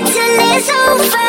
Until it's over.